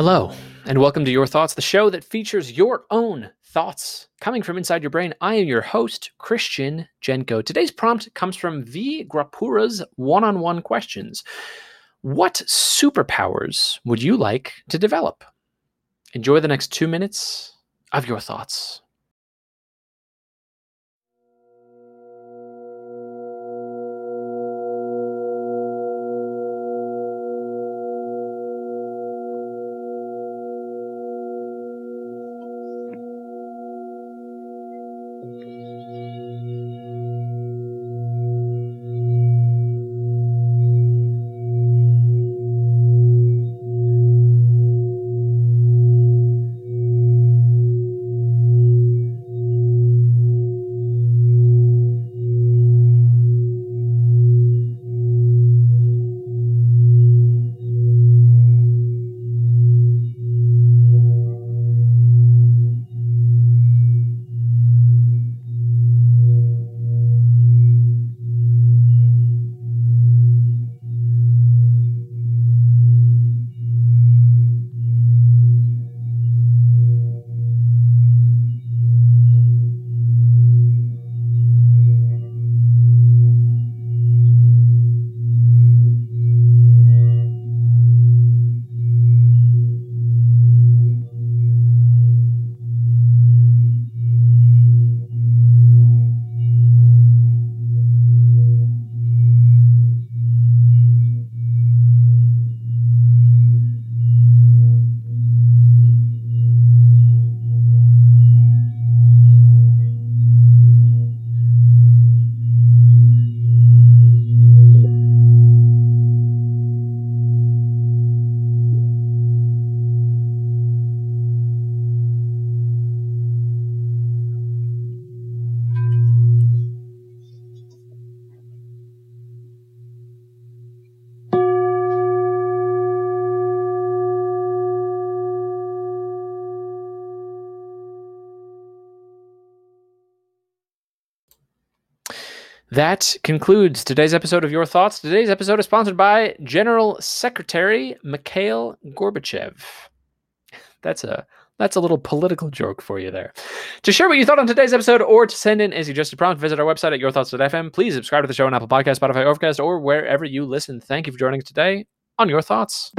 Hello, and welcome to Your Thoughts, the show that features your own thoughts coming from inside your brain. I am your host, Christian Jenko. Today's prompt comes from V. Grapura's one on one questions. What superpowers would you like to develop? Enjoy the next two minutes of your thoughts. That concludes today's episode of Your Thoughts. Today's episode is sponsored by General Secretary Mikhail Gorbachev. That's a that's a little political joke for you there. To share what you thought on today's episode or to send in a suggested prompt, visit our website at yourthoughts.fm. Please subscribe to the show on Apple Podcast, Spotify, Overcast, or wherever you listen. Thank you for joining us today on Your Thoughts.